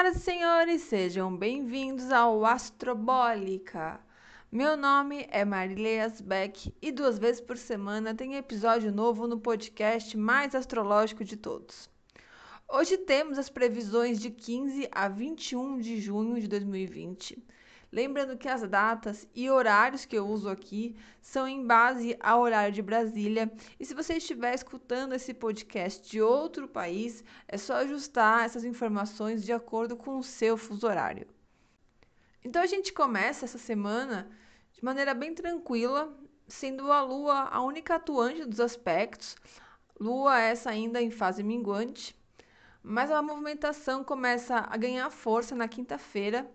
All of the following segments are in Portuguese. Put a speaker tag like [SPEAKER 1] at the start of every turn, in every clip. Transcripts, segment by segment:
[SPEAKER 1] Senhoras e senhores, sejam bem-vindos ao Astrobólica. Meu nome é Marileias Beck e duas vezes por semana tem episódio novo no podcast mais astrológico de todos. Hoje temos as previsões de 15 a 21 de junho de 2020 Lembrando que as datas e horários que eu uso aqui são em base ao horário de Brasília. E se você estiver escutando esse podcast de outro país, é só ajustar essas informações de acordo com o seu fuso horário. Então a gente começa essa semana de maneira bem tranquila, sendo a Lua a única atuante dos aspectos. Lua essa ainda em fase minguante, mas a movimentação começa a ganhar força na quinta-feira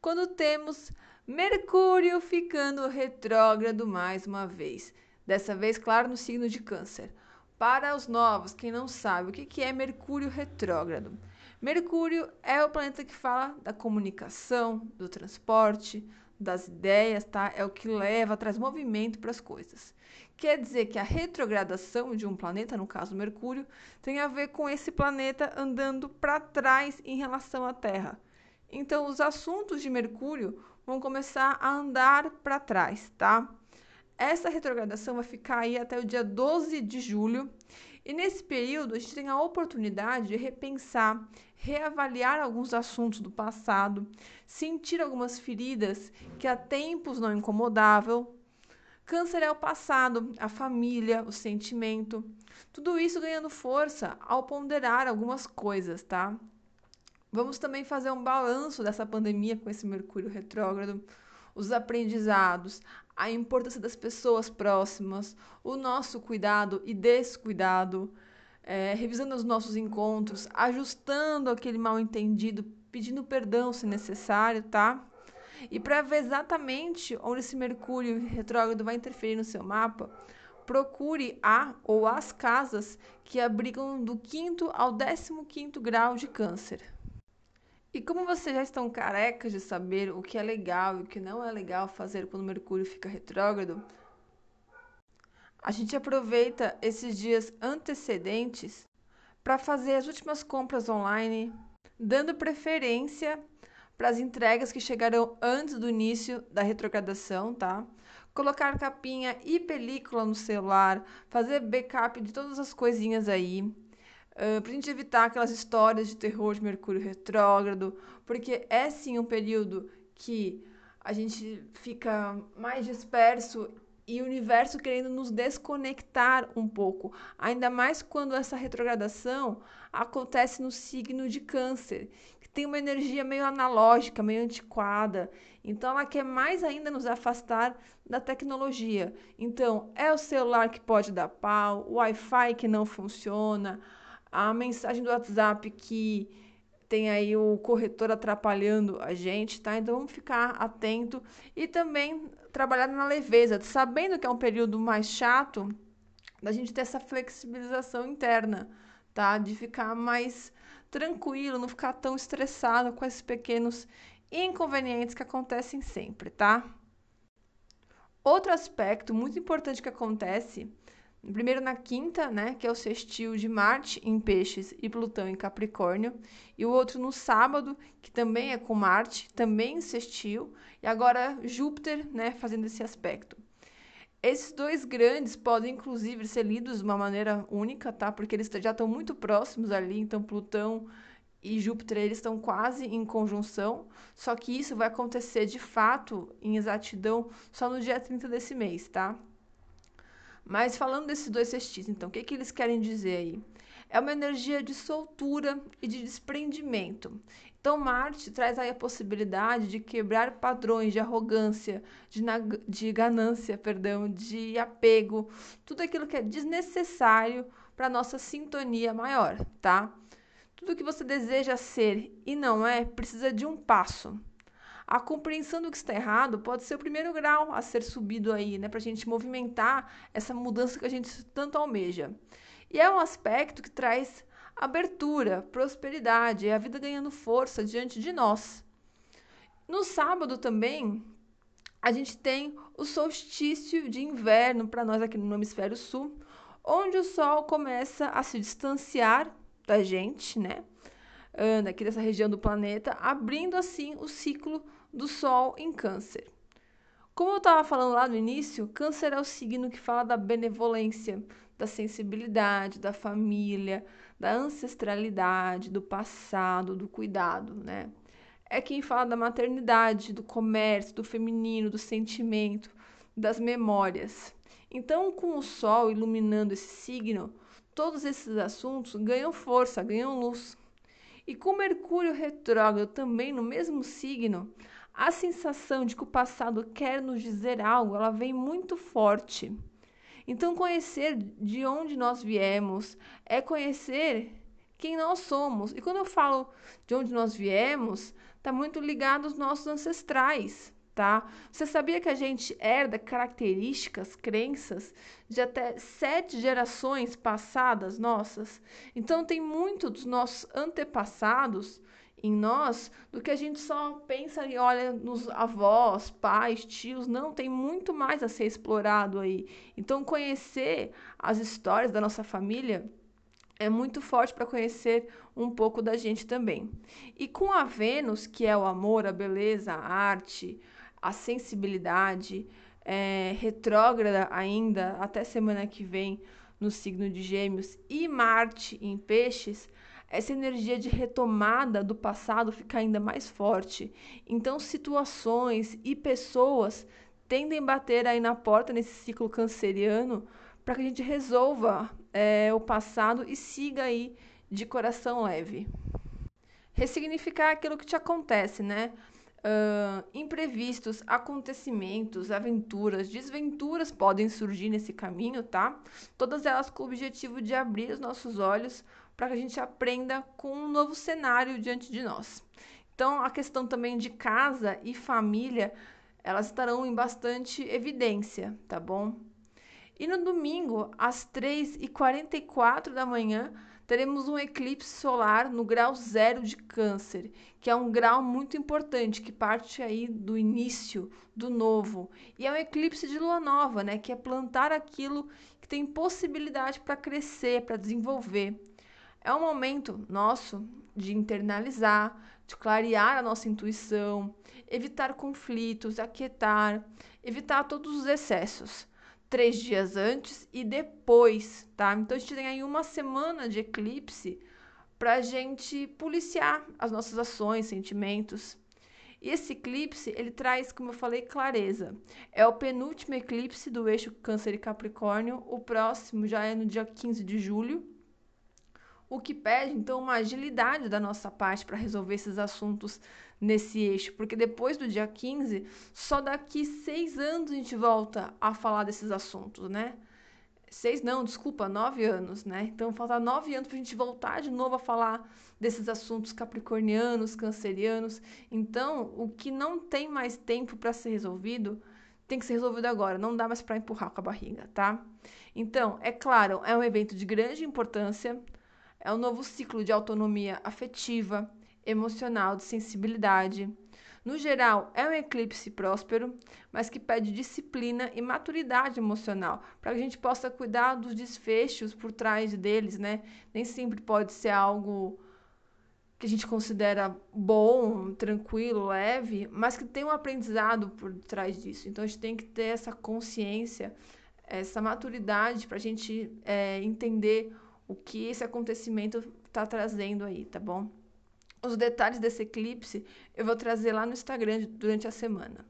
[SPEAKER 1] quando temos Mercúrio ficando retrógrado mais uma vez. Dessa vez, claro, no signo de Câncer. Para os novos, quem não sabe o que é Mercúrio retrógrado? Mercúrio é o planeta que fala da comunicação, do transporte, das ideias, tá? É o que leva, traz movimento para as coisas. Quer dizer que a retrogradação de um planeta, no caso Mercúrio, tem a ver com esse planeta andando para trás em relação à Terra. Então, os assuntos de Mercúrio vão começar a andar para trás, tá? Essa retrogradação vai ficar aí até o dia 12 de julho. E nesse período, a gente tem a oportunidade de repensar, reavaliar alguns assuntos do passado, sentir algumas feridas que há tempos não incomodavam. Câncer é o passado, a família, o sentimento. Tudo isso ganhando força ao ponderar algumas coisas, tá? Vamos também fazer um balanço dessa pandemia com esse Mercúrio retrógrado, os aprendizados, a importância das pessoas próximas, o nosso cuidado e descuidado, é, revisando os nossos encontros, ajustando aquele mal entendido, pedindo perdão se necessário, tá? E para ver exatamente onde esse Mercúrio retrógrado vai interferir no seu mapa, procure a ou as casas que abrigam do quinto ao décimo quinto grau de câncer. E como vocês já estão carecas de saber o que é legal e o que não é legal fazer quando Mercúrio fica retrógrado, a gente aproveita esses dias antecedentes para fazer as últimas compras online, dando preferência para as entregas que chegarão antes do início da retrogradação, tá? Colocar capinha e película no celular, fazer backup de todas as coisinhas aí Para a gente evitar aquelas histórias de terror de Mercúrio retrógrado, porque é sim um período que a gente fica mais disperso e o universo querendo nos desconectar um pouco, ainda mais quando essa retrogradação acontece no signo de Câncer, que tem uma energia meio analógica, meio antiquada. Então ela quer mais ainda nos afastar da tecnologia. Então, é o celular que pode dar pau, o Wi-Fi que não funciona, a mensagem do WhatsApp que tem aí o corretor atrapalhando a gente, tá? Então vamos ficar atento e também trabalhar na leveza, sabendo que é um período mais chato, da gente ter essa flexibilização interna, tá? De ficar mais tranquilo, não ficar tão estressado com esses pequenos inconvenientes que acontecem sempre, tá? Outro aspecto muito importante que acontece Primeiro na quinta, né, que é o sextil de Marte em Peixes e Plutão em Capricórnio, e o outro no sábado, que também é com Marte, também em sextil, e agora Júpiter, né, fazendo esse aspecto. Esses dois grandes podem inclusive ser lidos de uma maneira única, tá? Porque eles já estão muito próximos ali, então Plutão e Júpiter eles estão quase em conjunção, só que isso vai acontecer de fato em exatidão só no dia 30 desse mês, tá? Mas falando desses dois sextis, então, o que, que eles querem dizer aí? É uma energia de soltura e de desprendimento. Então, Marte traz aí a possibilidade de quebrar padrões de arrogância, de, de ganância, perdão, de apego, tudo aquilo que é desnecessário para nossa sintonia maior, tá? Tudo que você deseja ser e não é, precisa de um passo. A compreensão do que está errado pode ser o primeiro grau a ser subido aí, né, para a gente movimentar essa mudança que a gente tanto almeja. E é um aspecto que traz abertura, prosperidade, é a vida ganhando força diante de nós. No sábado também, a gente tem o solstício de inverno para nós aqui no hemisfério sul, onde o sol começa a se distanciar da gente, né? Anda aqui dessa região do planeta, abrindo assim o ciclo do Sol em Câncer. Como eu estava falando lá no início, Câncer é o signo que fala da benevolência, da sensibilidade, da família, da ancestralidade, do passado, do cuidado, né? É quem fala da maternidade, do comércio, do feminino, do sentimento, das memórias. Então, com o Sol iluminando esse signo, todos esses assuntos ganham força, ganham luz. E com Mercúrio retrógrado também no mesmo signo, a sensação de que o passado quer nos dizer algo, ela vem muito forte. Então, conhecer de onde nós viemos é conhecer quem nós somos. E quando eu falo de onde nós viemos, está muito ligado aos nossos ancestrais tá? Você sabia que a gente herda características, crenças de até sete gerações passadas nossas? Então tem muito dos nossos antepassados em nós do que a gente só pensa e olha nos avós, pais, tios. Não, tem muito mais a ser explorado aí. Então conhecer as histórias da nossa família é muito forte para conhecer um pouco da gente também. E com a Vênus, que é o amor, a beleza, a arte, a sensibilidade é, retrógrada ainda até semana que vem no signo de Gêmeos e Marte em Peixes, essa energia de retomada do passado fica ainda mais forte. Então, situações e pessoas tendem a bater aí na porta nesse ciclo canceriano para que a gente resolva é, o passado e siga aí de coração leve. Ressignificar aquilo que te acontece, né? Imprevistos, acontecimentos, aventuras, desventuras podem surgir nesse caminho, tá? Todas elas com o objetivo de abrir os nossos olhos para que a gente aprenda com um novo cenário diante de nós. Então, a questão também de casa e família, elas estarão em bastante evidência, tá bom? E no domingo, às 3h44 da manhã, teremos um eclipse solar no grau zero de Câncer, que é um grau muito importante, que parte aí do início do novo. E é um eclipse de lua nova, né? Que é plantar aquilo que tem possibilidade para crescer, para desenvolver. É um momento nosso de internalizar, de clarear a nossa intuição, evitar conflitos, aquietar, evitar todos os excessos três dias antes e depois, tá? Então a gente tem aí uma semana de eclipse para a gente policiar as nossas ações, sentimentos. E esse eclipse, ele traz, como eu falei, clareza. É o penúltimo eclipse do eixo Câncer e Capricórnio. O próximo já é no dia 15 de julho. O que pede, então, uma agilidade da nossa parte para resolver esses assuntos nesse eixo, porque depois do dia 15, só daqui seis anos a gente volta a falar desses assuntos, né? Seis não, desculpa, nove anos, né? Então falta nove anos para a gente voltar de novo a falar desses assuntos capricornianos, cancerianos. Então, o que não tem mais tempo para ser resolvido tem que ser resolvido agora, não dá mais para empurrar com a barriga, tá? Então, é claro, é um evento de grande importância, é um novo ciclo de autonomia afetiva, emocional, de sensibilidade. No geral, é um eclipse próspero, mas que pede disciplina e maturidade emocional, para que a gente possa cuidar dos desfechos por trás deles, né? Nem sempre pode ser algo que a gente considera bom, tranquilo, leve, mas que tem um aprendizado por trás disso. Então a gente tem que ter essa consciência, essa maturidade para a gente é, entender o que esse acontecimento está trazendo aí, tá bom? Os detalhes desse eclipse eu vou trazer lá no Instagram durante a semana.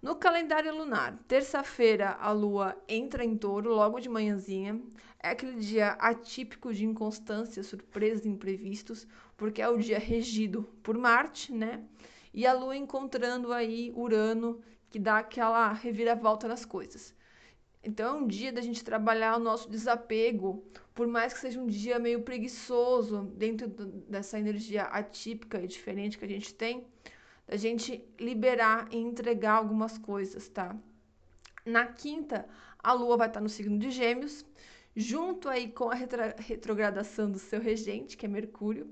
[SPEAKER 1] No calendário lunar, terça-feira a lua entra em touro logo de manhãzinha. É aquele dia atípico de inconstância, surpresas e imprevistos, porque é o dia regido por Marte, né? E a lua encontrando aí Urano, que dá aquela reviravolta nas coisas. Então é um dia da gente trabalhar o nosso desapego, por mais que seja um dia meio preguiçoso, dentro dessa energia atípica e diferente que a gente tem, da gente liberar e entregar algumas coisas, tá? Na quinta, a lua vai estar no signo de Gêmeos, junto aí com a retrogradação do seu regente, que é Mercúrio.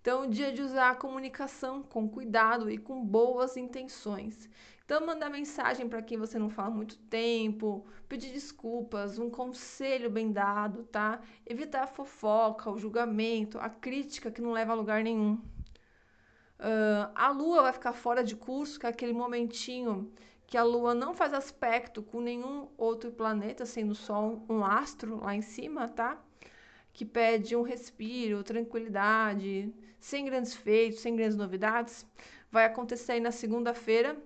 [SPEAKER 1] Então, o dia de usar a comunicação com cuidado e com boas intenções Então, mandar mensagem para quem você não fala há muito tempo, pedir desculpas, um conselho bem dado, tá? Evitar a fofoca, o julgamento, a crítica que não leva a lugar nenhum. Uh, a lua vai ficar fora de curso, que é aquele momentinho que a lua não faz aspecto com nenhum outro planeta, sendo só um astro lá em cima, tá? Que pede um respiro, tranquilidade, sem grandes feitos, sem grandes novidades. Vai acontecer aí na segunda-feira,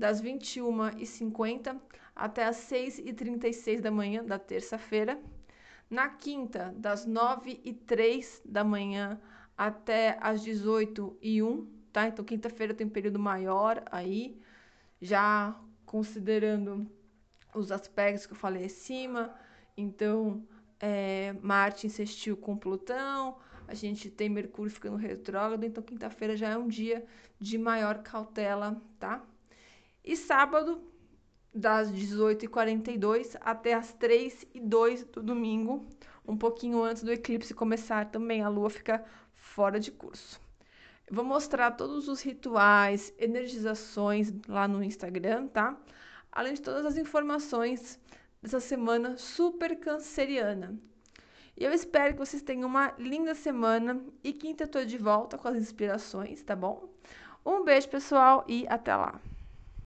[SPEAKER 1] das 21h50 até as 6h36 da manhã da terça-feira. Na quinta, das 9h03 da manhã até as 18h01, tá? Então, quinta-feira tem um período maior aí, já considerando os aspectos que eu falei acima. Então, é, Marte insistiu com Plutão, a gente tem Mercúrio ficando retrógrado, então quinta-feira já é um dia de maior cautela, tá? E sábado, das 18h42 até as 3h02 do domingo, um pouquinho antes do eclipse começar também, a lua fica fora de curso. Vou mostrar todos os rituais, energizações lá no Instagram, tá? Além de todas as informações dessa semana super canceriana. E eu espero que vocês tenham uma linda semana e quinta eu tô de volta com as inspirações, tá bom? Um beijo, pessoal, e até lá!